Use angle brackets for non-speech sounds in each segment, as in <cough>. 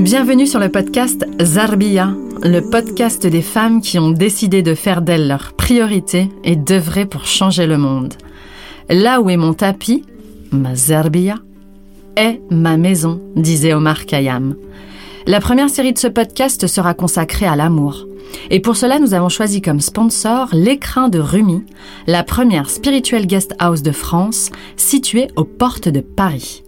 Bienvenue sur le podcast Zarbia, le podcast des femmes qui ont décidé de faire d'elles leur priorité et d'œuvrer pour changer le monde. Là où est mon tapis, ma Zarbia, est ma maison, disait Omar Khayyam. La première série de ce podcast sera consacrée à l'amour. Et pour cela, nous avons choisi comme sponsor l'écrin de Rumi, la première spirituelle guest house de France, située aux portes de Paris.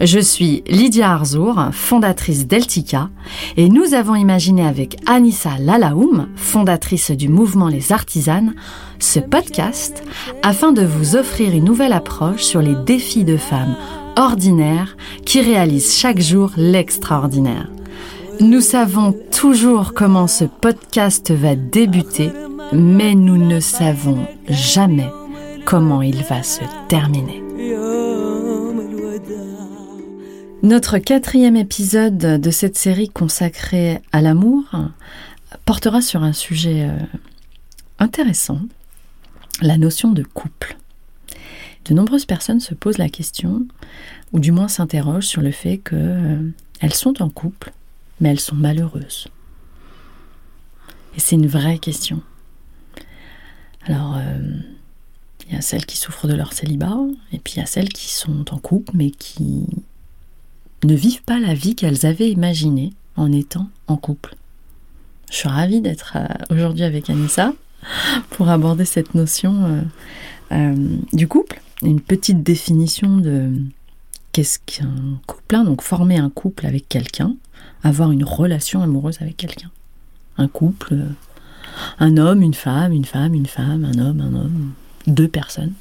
Je suis Lydia Arzour, fondatrice d'Eltica, et nous avons imaginé avec Anissa Lalaoum, fondatrice du mouvement Les Artisanes, ce podcast afin de vous offrir une nouvelle approche sur les défis de femmes ordinaires qui réalisent chaque jour l'extraordinaire. Nous savons toujours comment ce podcast va débuter, mais nous ne savons jamais comment il va se terminer. Notre quatrième épisode de cette série consacrée à l'amour portera sur un sujet euh, intéressant, la notion de couple. De nombreuses personnes se posent la question, ou du moins s'interrogent sur le fait qu'elles euh, sont en couple, mais elles sont malheureuses. Et c'est une vraie question. Alors, euh, il y a celles qui souffrent de leur célibat, et puis il y a celles qui sont en couple, mais qui ne vivent pas la vie qu'elles avaient imaginée en étant en couple. Je suis ravie d'être euh, aujourd'hui avec Anissa pour aborder cette notion euh, euh, du couple, une petite définition de qu'est-ce qu'un couple, hein. donc former un couple avec quelqu'un, avoir une relation amoureuse avec quelqu'un. Un couple, un homme, une femme, une femme, une femme, un homme, un homme, deux personnes.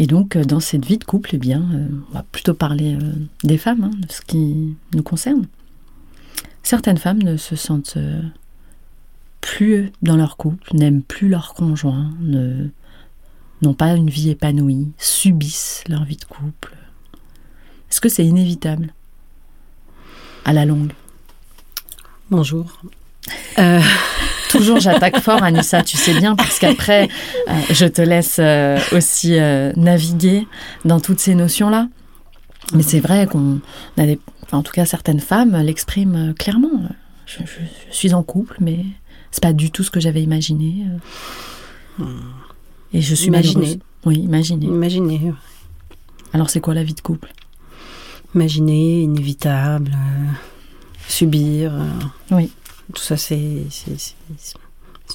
Et donc, euh, dans cette vie de couple, eh bien, euh, on va plutôt parler euh, des femmes, hein, de ce qui nous concerne. Certaines femmes ne se sentent plus dans leur couple, n'aiment plus leur conjoint, n'ont pas une vie épanouie, subissent leur vie de couple. Est-ce que c'est inévitable? À la longue Bonjour. <laughs> Toujours, j'attaque fort, Anissa, tu sais bien, parce qu'après, euh, je te laisse euh, aussi euh, naviguer dans toutes ces notions-là. Mais c'est vrai qu'on a des, en tout cas, certaines femmes l'expriment clairement. Je, suis en couple, mais c'est pas du tout ce que j'avais imaginé. Et je suis imaginé. Oui, imaginer. Imaginer. Alors, c'est quoi la vie de couple? Imaginer, inévitable, subir. oui. Tout ça, c'est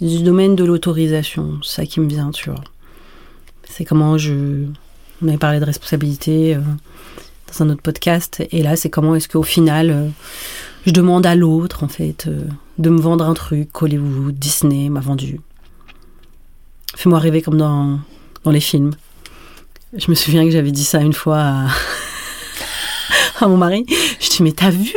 du domaine de l'autorisation. Ça qui me vient, tu vois. C'est comment je. On avait parlé de responsabilité euh, dans un autre podcast. Et là, c'est comment est-ce qu'au final, euh, je demande à l'autre, en fait, euh, de me vendre un truc. Hollywood, Disney m'a vendu. Fais-moi rêver comme dans, dans les films. Je me souviens que j'avais dit ça une fois à, <laughs> à mon mari. Je dis, mais t'as vu?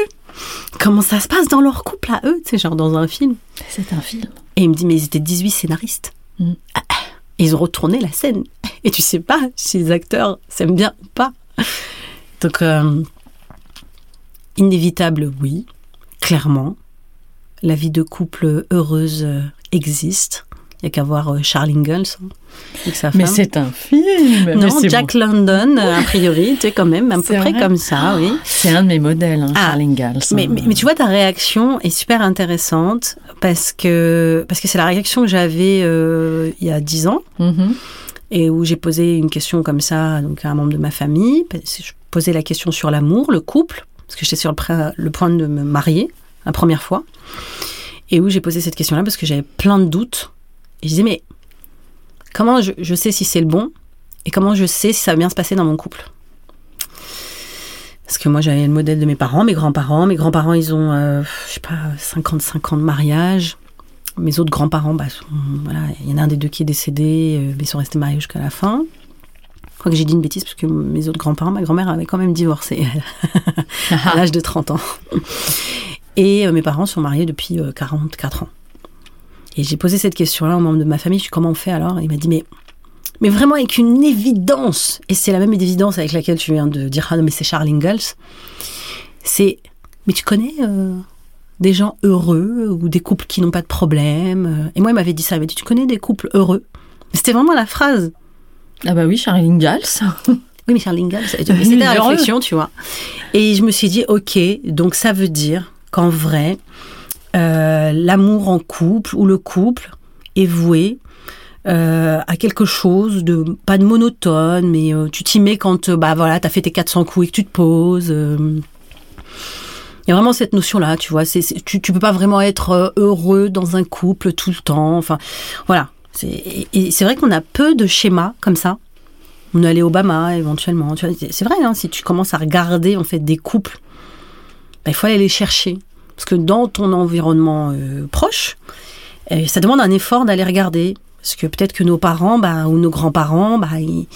Comment ça se passe dans leur couple à eux, tu genre dans un film. C'est un film. Et il me dit, mais ils étaient 18 scénaristes. Mm. Ah, ah. ils ont retourné la scène. <laughs> Et tu sais pas si les acteurs s'aiment bien ou pas. Donc, euh, inévitable, oui, clairement. La vie de couple heureuse euh, existe. Il n'y a qu'à voir euh, Charles Ingalls. Hein, mais c'est un film Non, Jack London, a priori, tu sais, quand même, à peu près comme ça, oui. C'est un de mes modèles, hein, ah, Charles Ingalls. Mais, mais, tu vois, ta réaction est super intéressante parce que parce que c'est la réaction que j'avais euh, il y a dix ans. Mm-hmm. Et où j'ai posé une question comme ça donc à un membre de ma famille. Je posais la question sur l'amour, le couple, parce que j'étais sur le, le point de me marier la première fois. Et où j'ai posé cette question-là parce que j'avais plein de doutes et je disais, mais comment je, sais si c'est le bon et comment je sais si ça va bien se passer dans mon couple? Parce que moi, j'avais le modèle de mes parents, mes grands-parents. Mes grands-parents, ils ont, euh, je sais pas, 55 ans de mariage. Mes autres grands-parents, bah, voilà, il y en a un des deux qui est décédé, euh, mais ils sont restés mariés jusqu'à la fin. Je crois que j'ai dit une bêtise parce que mes autres grands-parents, ma grand-mère avait quand même divorcé <laughs> à l'âge de 30 ans. Et euh, mes parents sont mariés depuis 44 ans. Et j'ai posé cette question-là au membre de ma famille. Je suis comment on fait alors? Il m'a dit mais mais vraiment avec une évidence. Et c'est la même évidence avec laquelle tu viens de dire ah non mais c'est Charles Ingalls. C'est mais tu connais euh, des gens heureux ou des couples qui n'ont pas de problème. Et moi il m'avait dit ça. Il m'a dit tu connais des couples heureux? C'était vraiment la phrase. Ah bah oui Charles Ingalls. <laughs> Oui, mais Charles Ingalls, c'était la réflexion, tu vois. Et je me suis dit, ok, donc ça veut dire qu'en vrai, euh, l'amour en couple ou le couple est voué euh, à quelque chose de pas de monotone, mais euh, tu t'y mets quand bah voilà, t'as fait tes 400 coups et que tu te poses. Il y a vraiment cette notion-là, tu vois. C'est, tu, tu peux pas vraiment être heureux dans un couple tout le temps. Enfin, voilà. C'est, c'est vrai qu'on a peu de schémas comme ça. On allé Obama éventuellement. C'est vrai, hein, si tu commences à regarder en fait des couples, bah, il faut aller les chercher. Parce que dans ton environnement euh, proche, euh, ça demande un effort d'aller regarder. Parce que peut-être que nos parents bah, ou nos grands-parents, bah, ils,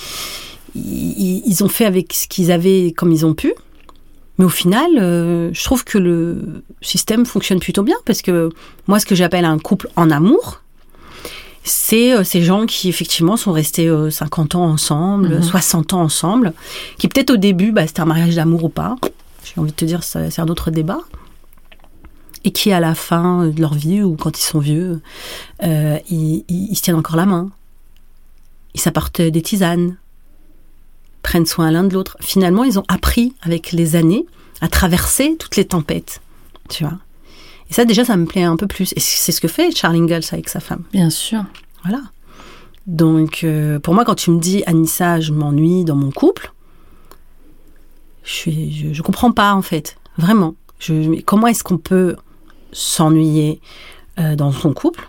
ils, ils ont fait avec ce qu'ils avaient comme ils ont pu. Mais au final, euh, je trouve que le système fonctionne plutôt bien parce que moi, ce que j'appelle un couple en amour, c'est euh, ces gens qui effectivement sont restés euh, 50 ans ensemble, Mhm. 60 ans ensemble, qui peut-être au début, bah, c'était un mariage d'amour ou pas. J'ai envie de te dire, ça- c'est un autre débat. Et qui, à la fin de leur vie ou quand ils sont vieux, euh, ils, ils- ils se tiennent encore la main. Ils s'apportent des tisanes, prennent soin l'un de l'autre. Finalement, ils ont appris avec les années à traverser toutes les tempêtes. Tu vois. Et ça, déjà, ça me plaît un peu plus. Et c'est ce que fait Charles Ingalls avec sa femme. Bien sûr. Voilà. Donc, euh, pour moi, quand tu me dis, Anissa, je m'ennuie dans mon couple, je, suis, je, je comprends pas, en fait. Vraiment. Je, comment est-ce qu'on peut s'ennuyer euh, dans son couple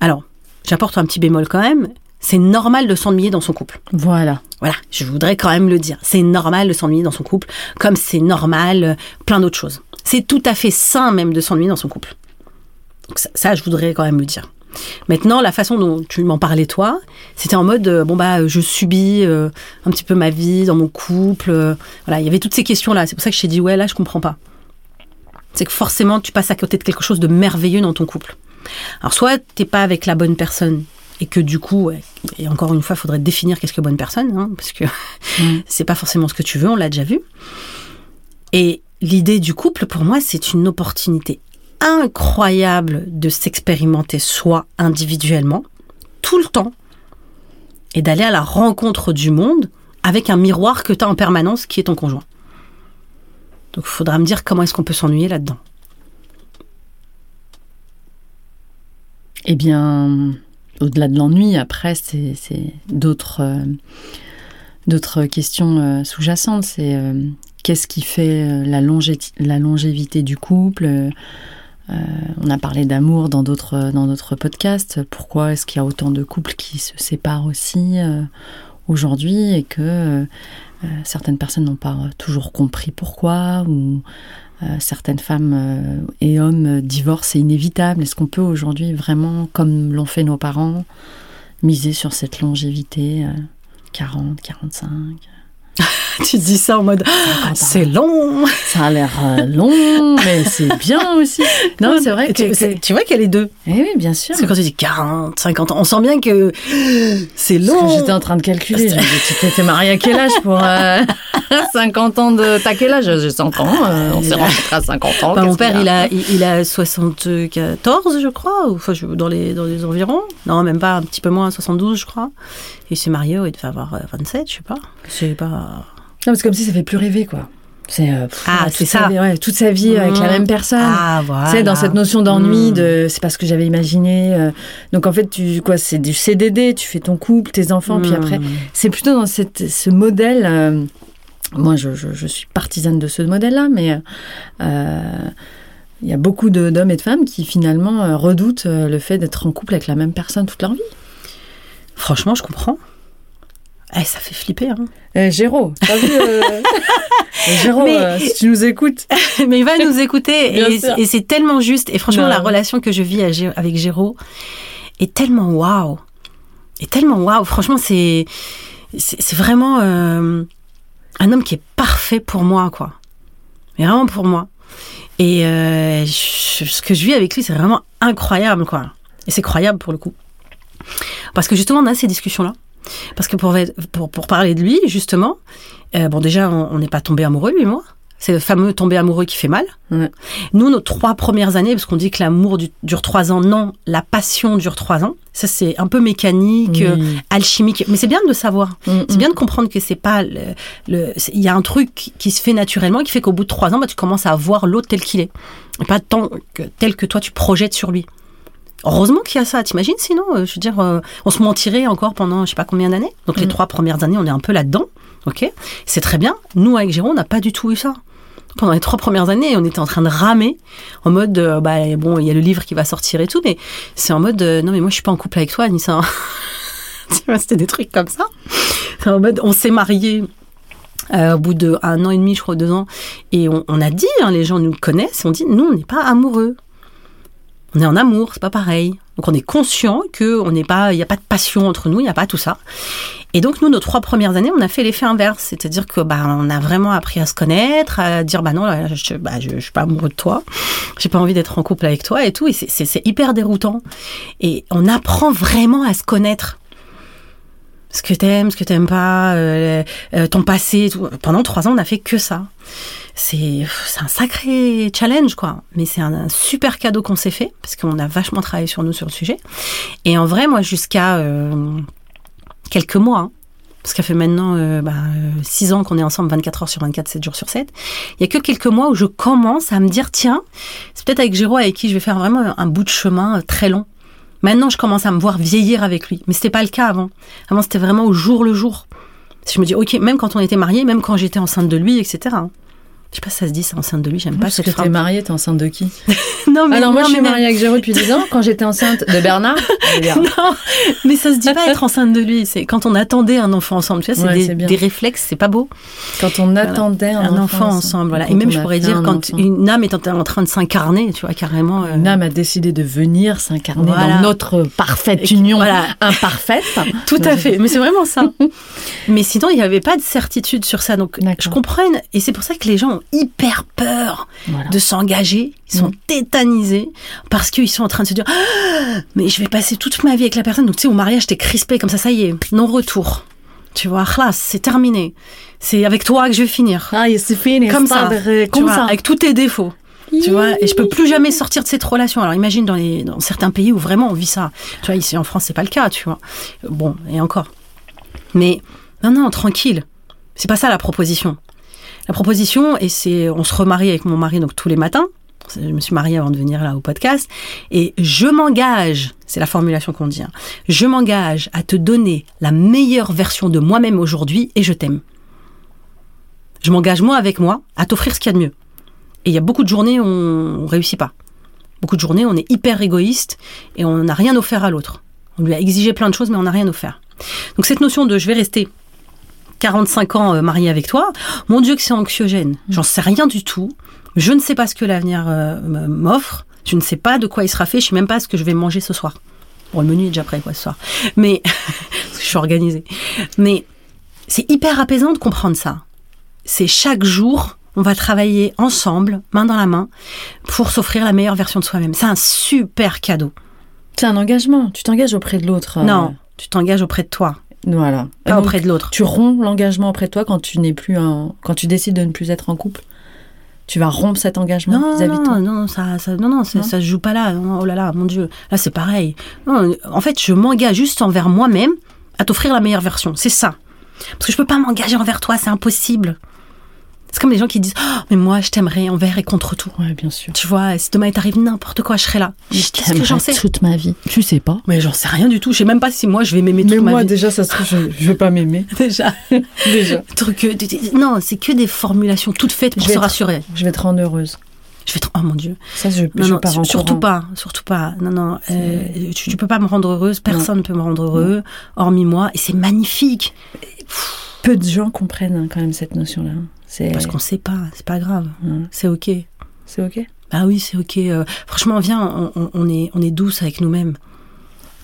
Alors, j'apporte un petit bémol quand même. C'est normal de s'ennuyer dans son couple. Voilà. Voilà, je voudrais quand même le dire. C'est normal de s'ennuyer dans son couple, comme c'est normal euh, plein d'autres choses. C'est tout à fait sain même de s'ennuyer dans son couple. Donc ça, ça, je voudrais quand même le dire. Maintenant, la façon dont tu m'en parlais toi, c'était en mode euh, bon bah je subis un petit peu ma vie dans mon couple. voilà, il y avait toutes ces questions là. C'est pour ça que je t'ai dit ouais là je comprends pas. C'est que forcément tu passes à côté de quelque chose de merveilleux dans ton couple. Alors soit t'es pas avec la bonne personne et que du coup, et encore une fois, il faudrait définir qu'est-ce que bonne personne, hein, parce que Mm. <laughs> c'est pas forcément ce que tu veux, on l'a déjà vu. Et l'idée du couple, pour moi, c'est une opportunité incroyable de s'expérimenter soi individuellement, tout le temps, et d'aller à la rencontre du monde avec un miroir que tu as en permanence qui est ton conjoint. Donc il faudra me dire comment est-ce qu'on peut s'ennuyer là-dedans. Eh bien, au-delà de l'ennui, après, c'est euh, d'autres questions euh, sous-jacentes. C'est euh, qu'est-ce qui fait la, longé- la longévité du couple On a parlé d'amour dans d'autres podcasts. Pourquoi est-ce qu'il y a autant de couples qui se séparent aussi aujourd'hui et que euh, certaines personnes n'ont pas toujours compris pourquoi ou euh, certaines femmes euh, et hommes divorcent, c'est inévitable. Est-ce qu'on peut aujourd'hui vraiment, comme l'ont fait nos parents, miser sur cette longévité euh, 40, 45 <laughs> tu dis ça en mode <gasps> c'est long. Ça a l'air euh, long, mais c'est <laughs> bien aussi. Non, c'est vrai que... tu, que- tu vois qu'il y a les deux. Eh oui, bien sûr. Que quand tu dis 40, 50 ans, on sent bien que <gasps> c'est long. J'étais en train de calculer. Tu t'étais marié à quel âge pour euh, <laughs> 50 ans de. T'as quel âge? J'ai 100 ans. euh, on s'est rencontrés à 50 ans. Bah, mon père, il a, il, il a 74, je crois, ou enfin, je- dans, les, dans les environs. Non, même pas, un petit peu moins, 72, je crois. Il s'est marié, il devait avoir euh, 27, je sais pas. C'est pas. Non, c'est comme si ça fait plus rêver, quoi. C'est euh, Ah, toute c'est sa ça. vie, ouais, toute sa vie avec la Mmh. même personne. Ah, voilà. Sais, dans cette notion d'ennui, Mmh. de c'est pas ce que j'avais imaginé. euh, donc en fait, tu quoi, c'est du CDD, tu fais ton couple, tes enfants, puis Mmh. après, c'est plutôt dans cette, ce modèle. euh, moi, je, je- je suis partisane de ce modèle-là, mais euh, il y a beaucoup de- d'hommes et de femmes qui finalement redoutent le fait d'être en couple avec la même personne toute leur vie. Franchement, je comprends. Eh, ça fait flipper, hein. Eh, t'as vu euh, <laughs> Géraud, Mais- euh, si tu nous écoutes. <laughs> Mais il va nous écouter <laughs> et, c'est tellement juste. Et franchement, Non. la relation que je vis avec Géraud est tellement waouh. Est tellement waouh. Franchement, c'est c'est vraiment euh, un homme qui est parfait pour moi, quoi. Mais vraiment pour moi. Et je- ce que je vis avec lui, c'est vraiment incroyable, quoi. Et c'est croyable pour le coup. Parce que justement, on a ces discussions-là. Parce que pour, pour, pour parler de lui, justement, euh, bon, déjà, on n'est pas tombé amoureux, lui et moi. C'est le fameux tomber amoureux qui fait mal. Nous, nos trois premières années, parce qu'on dit que l'amour du- dure trois ans, non, la passion dure trois ans. Ça, c'est un peu mécanique, euh, alchimique. Mais c'est bien de le savoir. Mm, C'est mm. bien de comprendre que c'est pas le, c'est- y a un truc qui se fait naturellement qui fait qu'au bout de trois ans, bah, tu commences à voir l'autre tel qu'il est, et pas tant que, tel que toi tu projettes sur lui. Heureusement qu'il y a ça. T'imagines sinon, euh, je veux dire, euh, on se mentirait encore pendant je sais pas combien d'années. Donc les Mm. trois premières années, on est un peu là-dedans, ok? C'est très bien. Nous avec Jérôme, on n'a pas du tout eu ça. Pendant les trois premières années, on était en train de ramer en mode, euh, bah bon, il y a le livre qui va sortir et tout, mais c'est en mode, euh, non mais moi je suis pas en couple avec toi, ni ça. <laughs> tu vois, c'était des trucs comme ça. C'est en mode, on s'est mariés euh, au bout de un an et demi, je crois, deux ans, et on, on a dit, hein, les gens nous connaissent, on dit, nous, on n'est pas amoureux. On est en amour, c'est pas pareil. Donc on est conscient que on n'est pas, il n'y a pas de passion entre nous, il n'y a pas tout ça. Et donc nous, nos trois premières années, on a fait l'effet inverse, c'est-à-dire que bah on a vraiment appris à se connaître, à dire bah non, je, bah, suis pas amoureux de toi, j'ai pas envie d'être en couple avec toi et tout. Et c'est- hyper déroutant. Et on apprend vraiment à se connaître ce que t'aimes, ce que t'aimes pas, euh, euh, ton passé. Pendant trois ans, on n'a fait que ça. C'est un sacré challenge, quoi. Mais c'est un, super cadeau qu'on s'est fait parce qu'on a vachement travaillé sur nous sur le sujet. Et en vrai, moi, jusqu'à euh, quelques mois, hein, parce ça fait maintenant euh, bah, euh, six ans qu'on est ensemble 24 heures sur 24, 7 jours sur 7, il y a que quelques mois où je commence à me dire, tiens, c'est peut-être avec Géraud avec qui je vais faire vraiment un bout de chemin euh, très long. Maintenant, je commence à me voir vieillir avec lui. Mais c'était pas le cas avant. Avant, c'était vraiment au jour le jour. Je me dis, ok, même quand on était mariés, même quand j'étais enceinte de lui, etc. Je sais pas si ça se dit, c'est enceinte de lui, j'aime pas Parce cette que t'es mariée, t'es enceinte de qui <laughs> Non, mais, Alors moi, non, je suis mais- mariée avec Jérôme depuis 10 ans. Quand j'étais enceinte de Bernard, <laughs> Non, mais ça se dit pas être enceinte de lui. C'est quand on attendait un enfant ensemble. Tu vois, c'est Ouais, des, c'est des réflexes, c'est pas beau. quand on attendait un, Un, enfant, ensemble, voilà. Et même, je pourrais dire, quand enfant. une âme est en, train de s'incarner, tu vois, carrément. euh, Une âme a décidé de venir s'incarner Voilà. dans notre parfaite Et union voilà. <laughs> imparfaite. Tout à fait, mais c'est vraiment ça. mais sinon, il n'y avait pas de certitude sur ça. Donc, je comprends. Et c'est pour ça que les gens hyper peur Voilà. de s'engager. Ils sont Mm. tétanisés parce qu'ils sont en train de se dire Ah, Mais je vais passer toute ma vie avec la personne. Donc, tu sais, au mariage, t'es crispé comme ça, ça y est, non-retour. Tu vois, classe, c'est terminé. C'est avec toi que je vais finir. Ah, c'est fini. comme ça, tu comme vois, ça. avec tous tes défauts. Tu vois, et je peux plus jamais sortir de cette relation. Alors imagine dans, les, dans certains pays où vraiment on vit ça. Tu vois, ici en France, c'est pas le cas, tu vois. Bon, et encore. Mais non, non, tranquille. C'est pas ça la proposition. La proposition, et c'est, on se remarie avec mon mari donc tous les matins. Je me suis mariée avant de venir là au podcast. Et je m'engage, c'est la formulation qu'on dit, hein, je m'engage à te donner la meilleure version de moi-même aujourd'hui et je t'aime. Je m'engage moi avec moi à t'offrir ce qu'il y a de mieux. Et il y a beaucoup de journées où on, réussit pas. Beaucoup de journées, on est hyper égoïste et on n'a rien offert à l'autre. On lui a exigé plein de choses, mais on n'a rien offert. Donc cette notion de je vais rester 45 ans euh, marié avec toi, mon Dieu que c'est anxiogène. J'en sais rien du tout. Je ne sais pas ce que l'avenir euh, m'offre. Je ne sais pas de quoi il sera fait. Je sais même pas ce que je vais manger ce soir. Bon, le menu est déjà prêt quoi ce soir. Mais <laughs> je suis organisée. Mais c'est hyper apaisant de comprendre ça. C'est chaque jour, on va travailler ensemble, main dans la main, pour s'offrir la meilleure version de soi-même. C'est un super cadeau. C'est un engagement. Tu t'engages auprès de l'autre. euh, Non, tu t'engages auprès de toi, Voilà. Pas auprès de l'autre. Tu romps l'engagement auprès de toi quand tu n'es plus en... quand tu décides de ne plus être en couple. Tu vas rompre cet engagement Non, vis-à-vis non, non, ça, ça, non, non, ça, Non ça se joue pas là. Oh là là, mon Dieu, là c'est pareil. Non, en fait, je m'engage juste envers moi-même à t'offrir la meilleure version. C'est ça. Parce que je peux pas m'engager envers toi, c'est impossible. C'est comme les gens qui disent, Oh, mais moi, je t'aimerais envers et contre tout. Ouais, bien sûr. Tu vois, si demain il t'arrive n'importe quoi, je serai là. Mais Je qu'est-ce que j'en sais toute ma vie. Tu sais pas. Mais j'en sais rien du tout. Je sais même pas si moi je vais m'aimer toute Mais ma moi, vie. déjà, ça se trouve, je, je vais pas m'aimer. <laughs> déjà. <laughs> Déjà. Truc, euh, non, c'est que des formulations toutes faites pour se être- rassurer. Je vais te rendre heureuse. Je vais trop, oh mon Dieu. Ça, je, Non, je non, pars en surtout courant. pas, surtout pas. Non, non, euh, tu, tu peux pas me rendre heureuse, personne ne peut me rendre heureux, hormis moi, et c'est magnifique. Peu de gens comprennent hein, quand même cette notion-là. C'est Parce qu'on sait pas, c'est pas grave, Ouais. c'est ok. c'est ok? Bah oui, c'est ok. euh, franchement, viens, on, on- on est, on est douce avec nous-mêmes.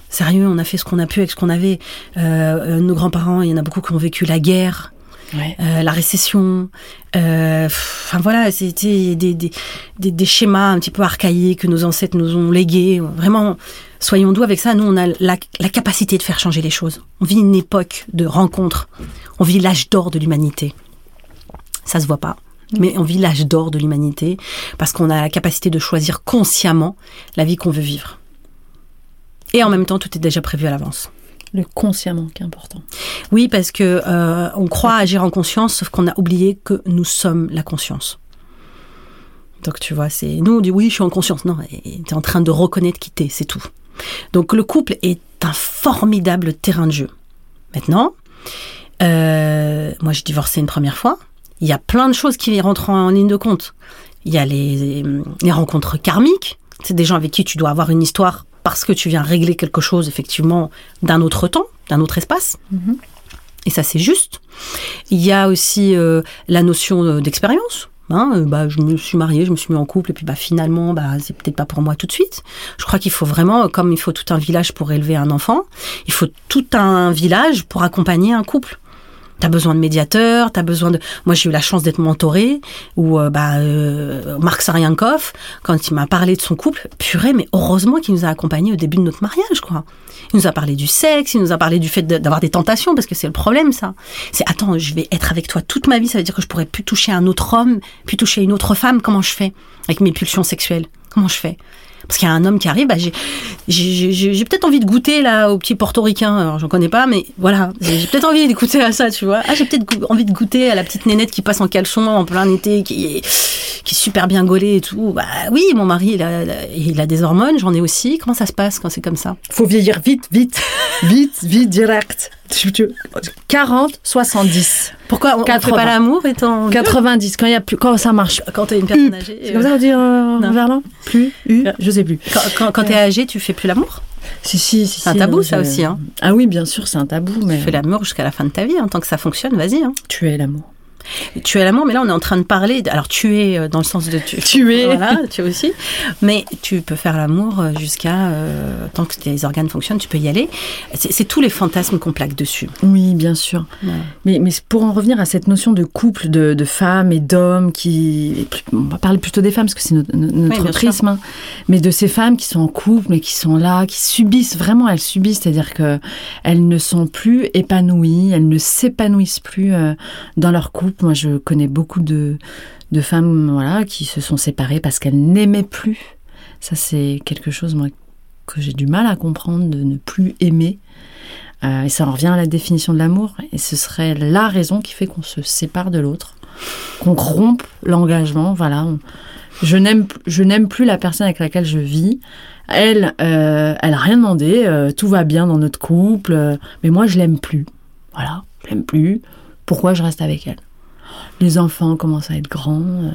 Sérieux, on a fait ce qu'on a pu avec ce qu'on avait. Euh, euh, nos grands-parents, il y en a beaucoup qui ont vécu la guerre, Euh, la récession. euh, Enfin voilà, c'était des, des, des, des schémas un petit peu archaïques que nos ancêtres nous ont légués. Vraiment, soyons doux avec ça. Nous, on a la, la capacité de faire changer les choses. On vit une époque de rencontres. On vit l'âge d'or de l'humanité. Ça se voit pas, Mais on vit l'âge d'or de l'humanité parce qu'on a la capacité de choisir consciemment la vie qu'on veut vivre. Et en même temps, tout est déjà prévu à l'avance. Le consciemment qui est important. Oui, parce que euh, on croit agir en conscience, sauf qu'on a oublié que nous sommes la conscience. Donc tu vois, c'est nous on dit oui, je suis en conscience. Non, tu es en train de reconnaître qui t'es, c'est tout. Donc le couple est un formidable terrain de jeu. Maintenant, euh, moi j'ai divorcé une première fois. Il y a plein de choses qui rentrent en ligne de compte. Il y a les, les rencontres karmiques. C'est des gens avec qui tu dois avoir une histoire parce que tu viens régler quelque chose effectivement d'un autre temps, d'un autre espace. Mhm. Et ça, c'est juste. Il y a aussi euh, la notion euh, d'expérience. Hein, euh, bah, je me suis mariée, je me suis mis en couple, et puis bah, finalement, bah, c'est peut-être pas pour moi tout de suite. Je crois qu'il faut vraiment, comme il faut tout un village pour élever un enfant, il faut tout un village pour accompagner un couple. T'as besoin de médiateurs, t'as besoin de. Moi, j'ai eu la chance d'être mentorée, ou euh, bah, euh, Marc Sariankov, quand il m'a parlé de son couple, purée, mais heureusement qu'il nous a accompagnés au début de notre mariage, quoi. Il nous a parlé du sexe, il nous a parlé du fait d'avoir des tentations, parce que c'est le problème, ça. C'est attends, je vais être avec toi toute ma vie, ça veut dire que je pourrais plus toucher un autre homme, plus toucher une autre femme. Comment je fais avec mes pulsions sexuelles? Comment je fais? Parce qu'il y a un homme qui arrive, bah, j'ai, peut-être envie de goûter là au petit portoricain. Alors j'en connais pas, mais voilà, j'ai peut-être envie de goûter à ça, tu vois. Ah, j'ai peut-être envie de goûter à la petite nénette qui passe en caleçon en plein été, qui est, qui est super bien gaulée et tout. Bah oui, mon mari, il a, il a des hormones, j'en ai aussi. Comment ça se passe quand c'est comme ça? Faut vieillir vite, vite, <laughs> vite, vite, direct. Tu- tu- 40, 70. Pourquoi on, on fait 80. pas l'amour étant vieux 90, quand, il y a plus, quand ça marche. quand t'es une personne âgée C'est comme ça dit euh, en verlan Plus U Je sais plus. Quand, quand, quand t'es âgé, tu fais plus l'amour Si, si, si. C'est un tabou, non, ça aussi, hein. Ah oui, bien sûr, c'est un tabou, mais Tu fais l'amour jusqu'à la fin de ta vie. En tant que ça fonctionne, vas-y. Hein. tu es l'amour. Tu es l'amour, mais là on est en train de parler. de- Alors tu es euh, dans le sens de tu. Tuer. Voilà, tu es aussi. Mais tu peux faire l'amour euh, jusqu'à euh, tant que tes organes fonctionnent, tu peux y aller. C'est tous les fantasmes qu'on plaque dessus. Oui, bien sûr. Mais, mais pour en revenir à cette notion de couple, de, de femmes et d'hommes qui... On va parler plutôt des femmes, parce que c'est notre, prisme. hein. Mais de ces femmes qui sont en couple, mais qui sont là, qui subissent, vraiment, elles subissent. C'est-à-dire que elles ne sont plus épanouies, elles ne s'épanouissent plus dans leur couple. Moi, je connais beaucoup de, de femmes voilà, qui se sont séparées parce qu'elles n'aimaient plus. Ça, c'est quelque chose, moi, que j'ai du mal à comprendre, de ne plus aimer. Euh, et ça en revient à la définition de l'amour. Et ce serait la raison qui fait qu'on se sépare de l'autre, qu'on rompe l'engagement. Voilà, je n'aime, plus la personne avec laquelle je vis. Elle, euh, elle a rien demandé. euh, tout va bien dans notre couple, mais moi je l'aime plus. Voilà, je l'aime plus. Pourquoi je reste avec elle? Les enfants commencent à être grands. euh.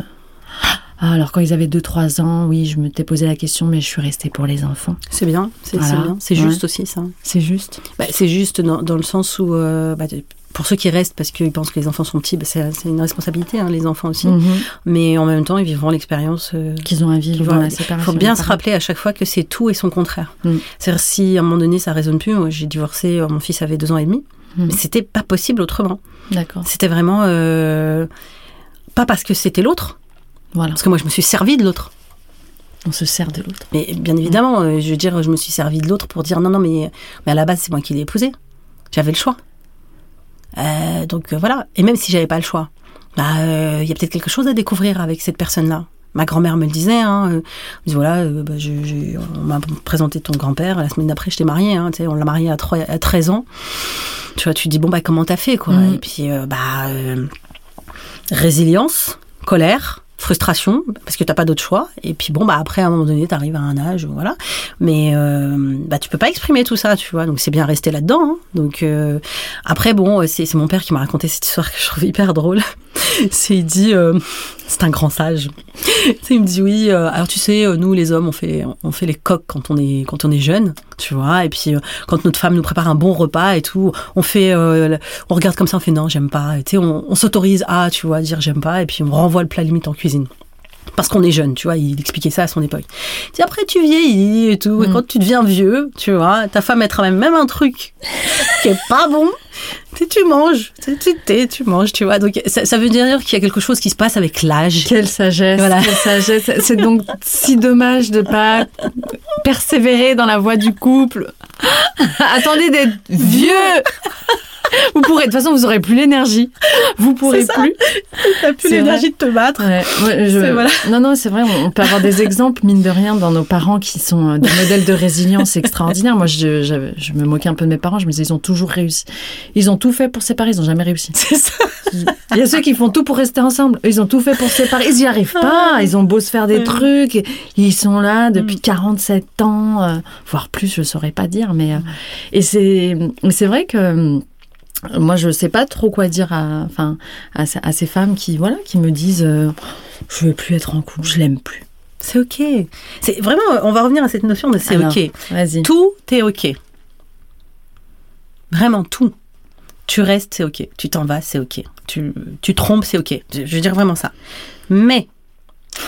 Ah, alors quand ils avaient 2-3 ans, oui, je me t'ai posé la question, mais je suis restée pour les enfants. C'est bien, c'est Voilà. c'est bien, c'est Ouais. juste aussi ça. C'est juste. Bah, c'est juste dans, dans le sens où, euh, bah, pour ceux qui restent parce qu'ils pensent que les enfants sont petits, bah, c'est une responsabilité, hein, les enfants aussi. Mhm. Mais en même temps, ils vivront l'expérience. euh, Qu'ils ont à vivre Voilà. dans la Il faut bien se rappeler à chaque fois que c'est tout et son contraire. Mm. C'est-à-dire si à un moment donné ça résonne plus, moi j'ai divorcé, mon fils avait deux ans et demi, Mm. mais c'était pas possible autrement. D'accord. C'était vraiment euh, pas parce que c'était l'autre, Voilà. parce que moi je me suis servi de l'autre. On se sert de l'autre. Mais bien évidemment, euh, je veux dire, je me suis servi de l'autre pour dire non, non, mais, mais à la base c'est moi qui l'ai épousé. J'avais le choix. Euh, donc voilà. Et même si j'avais pas le choix, bah, euh, il y a peut-être quelque chose à découvrir avec cette personne-là. Ma grand-mère me le disait. Hein, euh, elle me disait, voilà, euh, bah, je- on m'a présenté ton grand-père. La semaine d'après, je t'ai mariée. Hein, on l'a marié à, trois- à 13 ans. Tu vois, tu te dis bon bah comment t'as fait quoi Mhm. Et puis euh, bah résilience, colère, frustration parce que t'as pas d'autre choix. Et puis bon bah après à un moment donné t'arrives à un âge voilà. Mais bah tu peux pas exprimer tout ça tu vois. Donc c'est bien rester là-dedans. hein. Donc après bon c'est mon père qui m'a raconté cette histoire que je trouve hyper drôle. <laughs> c'est il dit c'est un grand sage. <laughs> Il me dit oui. euh, alors tu sais, euh, nous les hommes, on fait on fait les coques quand on est quand on est jeune, tu vois. Et puis euh, quand notre femme nous prépare un bon repas et tout, on fait, euh, on regarde comme ça, on fait non, j'aime pas. Et Tu sais, on, on s'autorise à, tu vois, dire j'aime pas, et puis on renvoie le plat limite en cuisine. Parce qu'on est jeune, tu vois, il expliquait ça à son époque. Après tu vieillis et tout, et Mm. quand tu deviens vieux, tu vois, ta femme elle ramène même un truc qui est pas bon. Tu manges, tu t'es, tu manges, tu vois. Donc ça, ça veut dire qu'il y a quelque chose qui se passe avec l'âge. Quelle sagesse, Voilà. quelle sagesse. C'est donc si dommage de pas persévérer dans la voie du couple. Attendez d'être vieux vous pourrez, de toute façon, vous aurez plus l'énergie. Vous pourrez plus. T'as plus l'énergie de te battre. Ouais, ouais, je- C'est- voilà. Non, non, c'est vrai, on peut avoir des exemples, mine de rien, dans nos parents qui sont euh, des modèles de résilience extraordinaires. Moi, je, je, je me moquais un peu de mes parents, je me disais, ils ont toujours réussi. Ils ont tout fait pour séparer, ils n'ont jamais réussi. <laughs> C'est ça. Il y a ceux qui font tout pour rester ensemble, ils ont tout fait pour séparer, ils n'y arrivent pas, ils ont beau se faire des trucs, ils sont là depuis 47 ans, euh, voire plus, je saurais pas dire, mais. euh, et c'est c'est vrai que. euh, Moi, je sais pas trop quoi dire à, enfin, à, ces- à ces femmes qui, voilà, qui me disent, euh, je veux plus être en couple, je l'aime plus. C'est ok. C'est vraiment, on va revenir à cette notion de c'est ok. Vas-y. Tout est ok. Vraiment tout. Tu restes, c'est ok. Tu t'en vas, c'est ok. Tu, tu trompes, c'est ok. Je, je veux dire vraiment ça. Mais,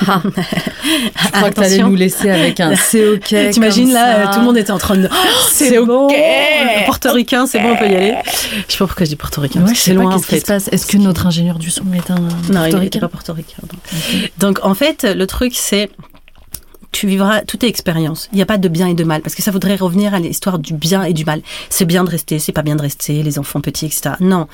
Ah. <laughs> je crois que tu allais Attention. nous laisser avec un c'est ok. <laughs> t'imagines là, tout le monde était en train de. <gasps> c'est bon. ok. Le Portoricain, c'est bon, on peut y aller. Je sais pas pourquoi je dis portoricain. Ouais, que c'est loin qu'est-ce qui se passe. Est-ce que notre ingénieur du son est un Non, il portoricain pas portoricain. non. Donc en fait, le truc c'est tu vivras toute expérience. Il n'y a pas de bien et de mal parce que ça voudrait revenir à l'histoire du bien et du mal. C'est bien de rester, c'est pas bien de rester, les enfants petits, etc. Non,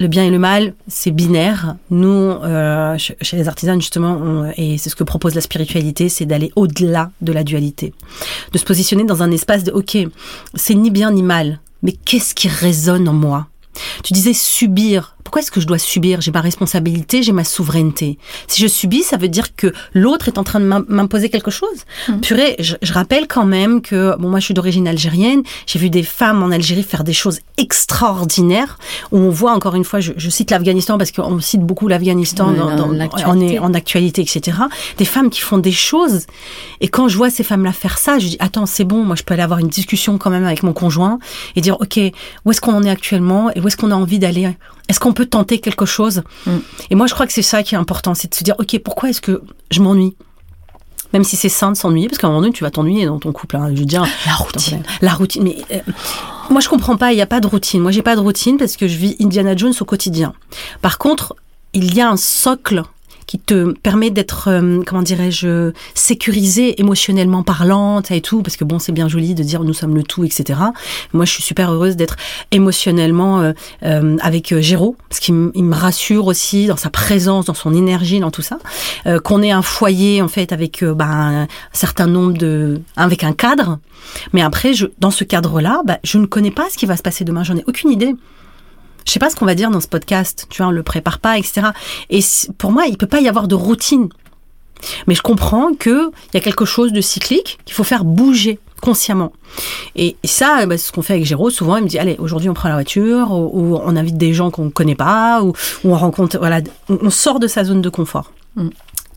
le bien et le mal, c'est binaire. Nous, euh, ch- chez les artisans justement, et c'est ce que propose la spiritualité, c'est d'aller au-delà de la dualité, de se positionner dans un espace de ok, c'est ni bien ni mal, mais qu'est-ce qui résonne en moi? Tu disais subir. Pourquoi est-ce que je dois subir? J'ai ma responsabilité, j'ai ma souveraineté. Si je subis, ça veut dire que l'autre est en train de m'im- m'imposer quelque chose. Mhm. Purée, je, je rappelle quand même que, bon, moi je suis d'origine algérienne, j'ai vu des femmes en Algérie faire des choses extraordinaires, où on voit encore une fois, je, je cite l'Afghanistan parce qu'on cite beaucoup l'Afghanistan Oui, dans, en actualité, etc. Des femmes qui font des choses, et quand je vois ces femmes-là faire ça, je dis, attends, c'est bon, moi je peux aller avoir une discussion quand même avec mon conjoint et dire, ok, où est-ce qu'on en est actuellement et où est-ce qu'on a envie d'aller? Est-ce qu'on peut tenter quelque chose Mm. Et moi, je crois que c'est ça qui est important, c'est de se dire, ok, pourquoi est-ce que je m'ennuie? Même si c'est sain de s'ennuyer, parce qu'à un moment donné, tu vas t'ennuyer dans ton couple. hein. Je veux dire, La routine. la routine. Mais euh, moi, je comprends pas. Il n'y a pas de routine. Moi, j'ai pas de routine parce que je vis Indiana Jones au quotidien. Par contre, il y a un socle qui te permet d'être, euh, comment dirais-je, sécurisé émotionnellement parlant et tout, parce que bon, c'est bien joli de dire nous sommes le tout, etc. Moi, je suis super heureuse d'être émotionnellement euh, euh, avec Géraud, parce qu'il me rassure aussi dans sa présence, dans son énergie, dans tout ça. Qu'on ait un foyer en fait avec bah, un certain nombre de, avec un cadre. Mais après, dans ce cadre-là, bah, je ne connais pas ce qui va se passer demain. J'en ai aucune idée. Je sais pas ce qu'on va dire dans ce podcast. Tu vois, on le prépare pas, etc. Et pour moi, il peut pas y avoir de routine. Mais je comprends que il y a quelque chose de cyclique qu'il faut faire bouger consciemment. Et ça, bah, c'est ce qu'on fait avec Géraud. Souvent, il me dit allez, aujourd'hui, on prend la voiture, ou, ou on invite des gens qu'on connaît pas, ou, ou on rencontre, voilà, on, on sort de sa zone de confort. Mm.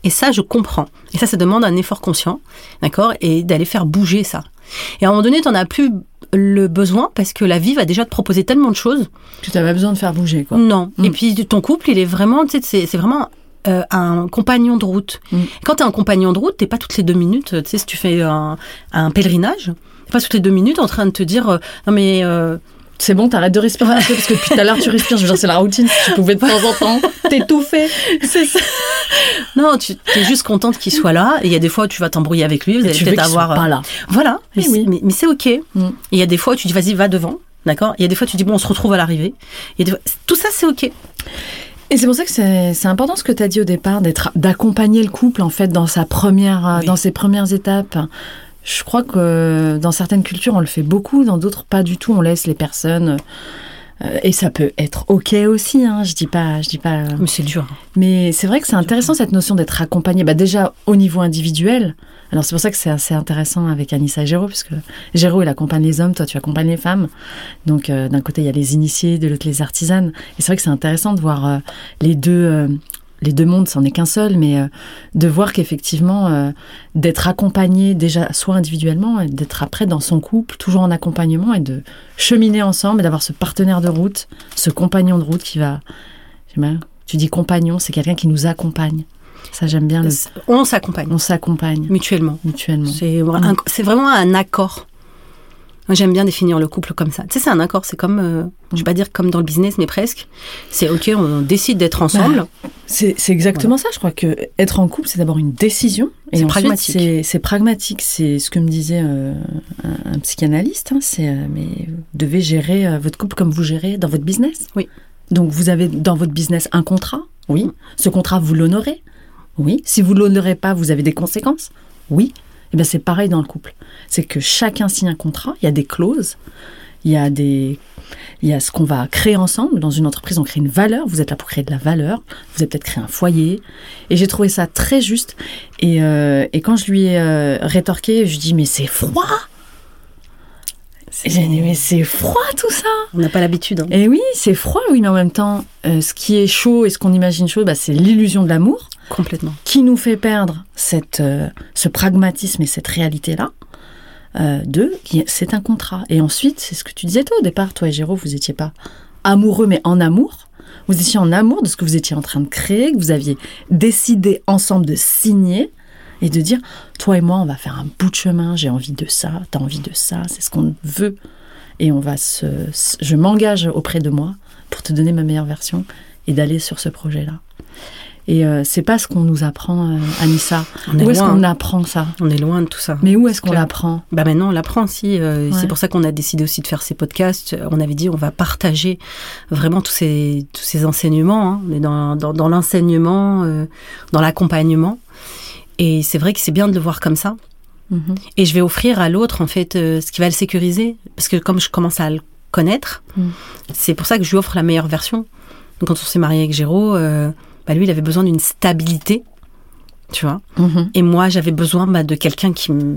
Et ça, je comprends. Et ça, ça demande un effort conscient, d'accord, et d'aller faire bouger ça. Et à un moment donné, tu n'en as plus le besoin parce que la vie va déjà te proposer tellement de choses. Tu n'as pas besoin de faire bouger, quoi. Non. Mm. Et puis ton couple, il est vraiment, tu sais, c'est, c'est vraiment euh, un compagnon de route. Mm. Quand tu es un compagnon de route, t'es pas toutes les deux minutes, tu sais, si tu fais un, un pèlerinage, pas toutes les deux minutes en train de te dire, euh, non mais euh, C'est bon, t'arrêtes de respirer un peu parce que depuis tout à l'heure tu respires. Je veux dire, c'est la routine. Si tu pouvais de temps en temps t'étouffer. c'est ça. non, tu es juste contente qu'il soit là. Et il y a des fois où tu vas t'embrouiller avec lui, vous Et allez peut-être avoir. pas euh, là. Voilà, Eh mais, oui. c'est- mais, mais c'est ok. Et Mm. il y a des fois où tu dis vas-y, va devant. D'accord Il y a des fois tu dis bon, on se retrouve à l'arrivée. Fois- Tout ça, c'est ok. Et c'est pour ça que c'est important ce que tu as dit au départ, d'être d'accompagner le couple en fait dans sa première, euh, Oui. dans ses premières étapes. Je crois que dans certaines cultures on le fait beaucoup, dans d'autres pas du tout. On laisse les personnes euh, et ça peut être ok aussi. Hein, je dis pas, je dis pas. euh, Mais c'est dur. Mais c'est vrai que c'est intéressant cette notion d'être accompagné. Bah déjà au niveau individuel. Alors c'est pour ça que c'est assez intéressant avec Anissa et Géraud, puisque Géraud il accompagne les hommes, toi tu accompagnes les femmes. Donc euh, d'un côté il y a les initiés, de l'autre les artisanes. Et c'est vrai que c'est intéressant de voir les deux. Les deux mondes, c'en est qu'un seul, mais euh, de voir qu'effectivement, euh, d'être accompagné déjà soit individuellement et d'être après dans son couple, toujours en accompagnement et de cheminer ensemble et d'avoir ce partenaire de route, ce compagnon de route qui va. Tu dis compagnon, c'est quelqu'un qui nous accompagne. Ça, j'aime bien. Le, On s'accompagne on s'accompagne mutuellement. mutuellement. C'est vraiment un accord. Moi, j'aime bien définir le couple comme ça. Tu sais, c'est un accord. C'est comme, euh, je vais pas dire comme dans le business, mais presque. C'est ok, on décide d'être ensemble. C'est c'est exactement ça. Je crois que être en couple, c'est d'abord une décision. C'est pragmatique. C'est pragmatique. C'est ce que me disait euh, un, un psychanalyste. hein, c'est euh, mais vous devez gérer euh, votre couple comme vous gérez dans votre business. Oui. Donc vous avez dans votre business un contrat. Oui. Ce contrat, vous l'honorez. Oui. Si vous l'honorez pas, vous avez des conséquences. Oui. Et bien c'est pareil dans le couple. C'est que chacun signe un contrat. Il y a des clauses. Il y a des il y a ce qu'on va créer ensemble. Dans une entreprise, on crée une valeur. Vous êtes là pour créer de la valeur. Vous avez peut-être créé un foyer. Et j'ai trouvé ça très juste. Et, euh, et quand je lui ai euh, rétorqué, je dis mais c'est froid. J'ai dit mais c'est froid tout ça. On n'a pas l'habitude. hein. Et oui, c'est froid, oui, mais en même temps, euh, ce qui est chaud et ce qu'on imagine chaud, bah, c'est l'illusion de l'amour Complètement. qui nous fait perdre cette, euh, ce pragmatisme et cette réalité-là. Euh, deux, qui- c'est un contrat. Et ensuite, c'est ce que tu disais toi au départ, toi et Géraud, vous n'étiez pas amoureux, mais en amour. Vous étiez en amour de ce que vous étiez en train de créer, que vous aviez décidé ensemble de signer et de dire, toi et moi, on va faire un bout de chemin, j'ai envie de ça, t'as envie de ça, c'est ce qu'on veut. Et on va se, je m'engage auprès de moi pour te donner ma meilleure version et d'aller sur ce projet-là. Et euh, c'est pas ce qu'on nous apprend, euh, Anissa. On est Où est-ce qu'on apprend ça? On est loin de tout ça. Mais où est-ce qu'on l'apprend? Bah maintenant on l'apprend si. euh, Ouais. C'est pour ça qu'on a décidé aussi de faire ces podcasts. On avait dit on va partager vraiment tous ces tous ces enseignements. hein. On est dans dans, dans l'enseignement, euh, dans l'accompagnement. Et c'est vrai que c'est bien de le voir comme ça. Mhm. Et je vais offrir à l'autre en fait euh, ce qui va le sécuriser parce que comme je commence à le connaître, Mm. c'est pour ça que je lui offre la meilleure version. Donc quand on s'est marié avec Géraud, euh, bah, lui il avait besoin d'une stabilité, tu vois. Mhm. Et moi, j'avais besoin bah, de quelqu'un qui me,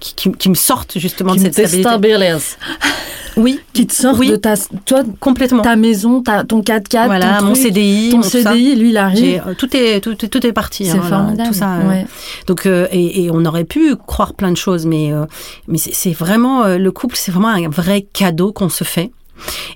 qui, qui- qui me sorte justement Qui de cette stabilité. Oui, Qui te sort Oui. de ta, toi, complètement. ta maison, ta, ton 4x4, voilà, ton mon truc, CDI, ton mon tout ça. CDI, lui il arrive. euh, tout est tout, est- tout est parti. C'est hein, formidable. Tout ça. euh, ouais. Donc euh, et, et on aurait pu croire plein de choses, mais euh, mais c'est c'est vraiment euh, le couple, c'est vraiment un vrai cadeau qu'on se fait.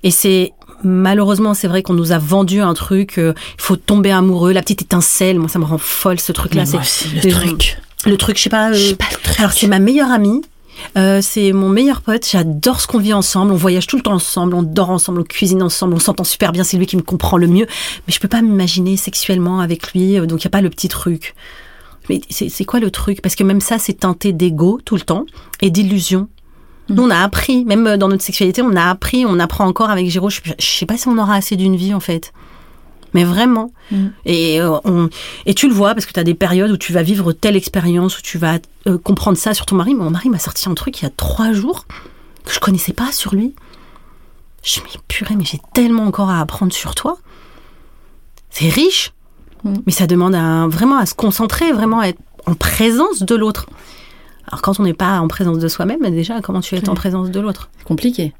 Et c'est malheureusement c'est vrai qu'on nous a vendu un truc. euh, Il faut tomber amoureux, la petite étincelle. Moi ça me rend folle ce truc là. Mais C'est le des- truc. Le truc, je sais pas. euh, pas, le truc. Alors c'est ma meilleure amie. Euh, c'est mon meilleur pote, j'adore ce qu'on vit ensemble, on voyage tout le temps ensemble, on dort ensemble, on cuisine ensemble, on s'entend super bien, c'est lui qui me comprend le mieux, mais je peux pas m'imaginer sexuellement avec lui, euh, donc il y a pas le petit truc. Mais c'est c'est quoi le truc? Parce que même ça, c'est teinté d'ego tout le temps et d'illusion. Nous, on a appris, même euh, dans notre sexualité, on a appris, on apprend encore avec Géraud. Je, je sais pas si on aura assez d'une vie, en fait. Mais vraiment. Mm. Et, euh, on, et tu le vois, parce que tu as des périodes où tu vas vivre telle expérience, où tu vas euh, comprendre ça sur ton mari. Mon mari m'a sorti un truc il y a trois jours que je connaissais pas sur lui. Je me dis, purée, mais j'ai tellement encore à apprendre sur toi. C'est riche, Mm. mais ça demande à, vraiment à se concentrer, vraiment à être en présence de l'autre. Alors quand on n'est pas en présence de soi-même, déjà, comment tu es en présence de l'autre? C'est compliqué.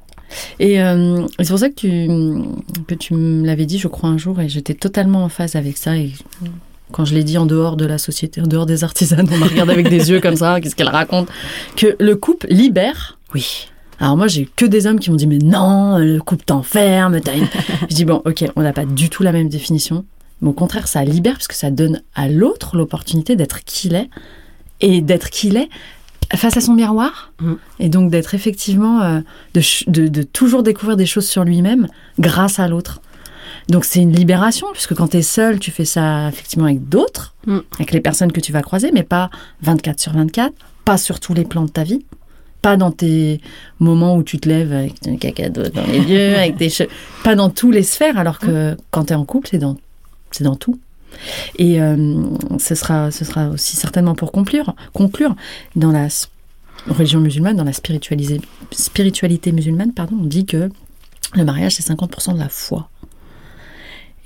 Et euh, c'est pour ça que tu, que tu me l'avais dit, je crois, un jour, et j'étais totalement en phase avec ça. Et quand je l'ai dit en dehors de la société, en dehors des artisanes, on m'a regardé avec des <laughs> yeux comme ça, qu'est-ce qu'elle raconte? Que le couple libère. Oui. Alors moi, j'ai que des hommes qui m'ont dit, mais non, le couple t'enferme. t'as une- <laughs> je dis, bon, ok, on n'a pas du tout la même définition. Mais au contraire, ça libère parce que ça donne à l'autre l'opportunité d'être qui il est et d'être qui il est face à son miroir. Mm. Et donc d'être effectivement, euh, de, de, de toujours découvrir des choses sur lui-même grâce à l'autre. Donc c'est une libération, puisque quand tu es seul, tu fais ça effectivement avec d'autres, Mm. avec les personnes que tu vas croiser, mais pas 24 sur 24, pas sur tous les plans de ta vie, pas dans tes moments où tu te lèves avec ton caca dans les yeux, avec tes cheveux, pas dans tous les sphères, alors que quand tu es en couple, c'est dans, c'est dans tout. Et euh, ce, sera, ce sera aussi certainement pour conclure, conclure dans la religion musulmane, dans la spiritualité musulmane, pardon, on dit que le mariage, c'est 50% de la foi.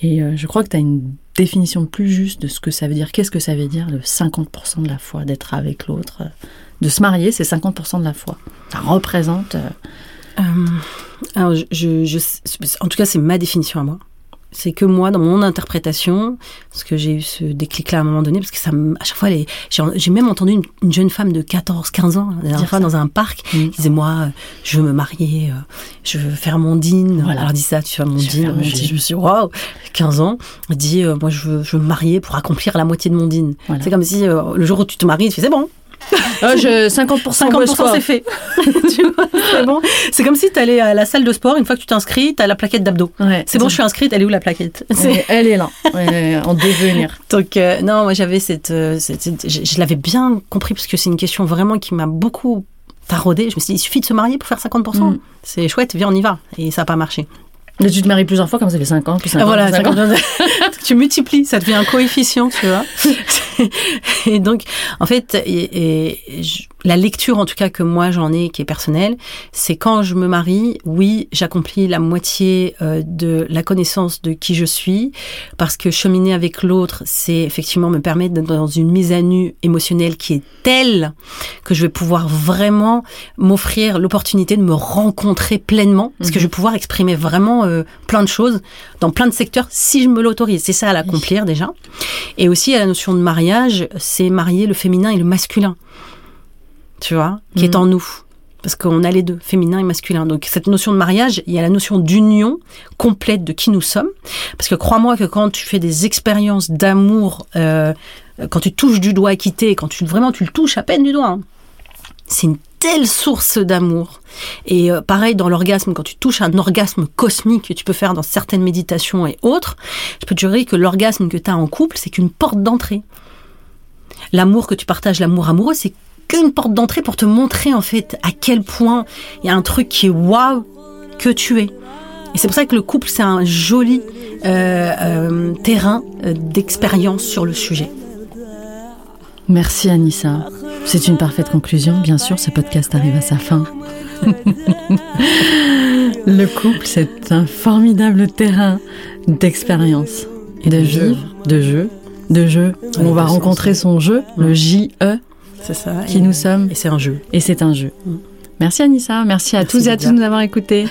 Et euh, je crois que tu as une définition plus juste de ce que ça veut dire. Qu'est-ce que ça veut dire, le 50% de la foi, d'être avec l'autre euh, De se marier, c'est 50% de la foi. Ça représente... en tout cas, c'est ma définition à moi. C'est que moi, dans mon interprétation, parce que j'ai eu ce déclic-là à un moment donné, parce que ça, à chaque fois, les- j'ai même entendu une, une jeune femme de 14, 15 ans, la dernière Dire fois, ça. dans un parc, Mm. qui disait Moi, euh, je veux me marier, euh, je veux faire mon dîne. Voilà. Alors, dit ça, tu fais mon dîne. Je, me suis dit, waouh, 15 ans. Elle dit euh, Moi, je veux, je veux me marier pour accomplir la moitié de mon dîne. Voilà. C'est comme si euh, le jour où tu te maries, tu fais C'est bon, Ah, je, 50%, 50% c'est fait. <laughs> C'est bon. C'est comme si tu allais à la salle de sport, une fois que tu t'inscris, tu as la plaquette d'abdos. Ouais, C'est bon, je suis inscrite, elle est où la plaquette? Ouais, Elle est là, ouais, en devenir. <laughs> Donc euh, non, moi j'avais cette, euh, cette- cette- je, je l'avais bien compris parce que c'est une question vraiment qui m'a beaucoup taraudé. Je me suis dit, il suffit de se marier pour faire 50%. Mm. C'est chouette, viens on y va. Et ça n'a pas marché. Mais tu te maries plusieurs fois, comme ça fait 5 ans, plus 5 Ah, ans, voilà, plus cinq ans. 50. <laughs> tu multiplies, ça devient un coefficient, tu vois. <laughs> et donc, en fait, et, et je- la lecture, en tout cas que moi j'en ai, qui est personnelle, c'est quand je me marie, oui, j'accomplis la moitié euh, de la connaissance de qui je suis, parce que cheminer avec l'autre, c'est effectivement me permettre d'être dans une mise à nu émotionnelle qui est telle que je vais pouvoir vraiment m'offrir l'opportunité de me rencontrer pleinement, parce que Mhm. je vais pouvoir exprimer vraiment euh, plein de choses dans plein de secteurs si je me l'autorise. C'est ça à l'accomplir déjà. Et aussi à la notion de mariage, c'est marier le féminin et le masculin, tu vois, qui Mhm. est en nous. Parce qu'on a les deux, féminin et masculin. Donc cette notion de mariage, il y a la notion d'union complète de qui nous sommes. Parce que crois-moi que quand tu fais des expériences d'amour, euh, quand tu touches du doigt équité, quand tu vraiment tu le touches à peine du doigt, hein, c'est une telle source d'amour. Et euh, pareil dans l'orgasme, quand tu touches un orgasme cosmique que tu peux faire dans certaines méditations et autres, je peux te jurer que l'orgasme que tu as en couple, c'est qu'une porte d'entrée. L'amour que tu partages, l'amour amoureux, c'est qu'une porte d'entrée pour te montrer en fait à quel point il y a un truc qui est waouh que tu es. Et c'est pour ça que le couple, c'est un joli euh, euh, terrain euh, d'expérience sur le sujet. Merci Anissa. C'est une parfaite conclusion. Bien sûr, ce podcast arrive à sa fin. <laughs> Le couple, c'est un formidable terrain d'expérience, Et de de jeu. vivre, de jeu, de jeu. on va rencontrer son jeu, le JE, qui nous sommes. Et c'est un jeu. Et c'est un jeu. Mm. Merci Anissa, merci à tous et à toutes de nous avoir écoutés.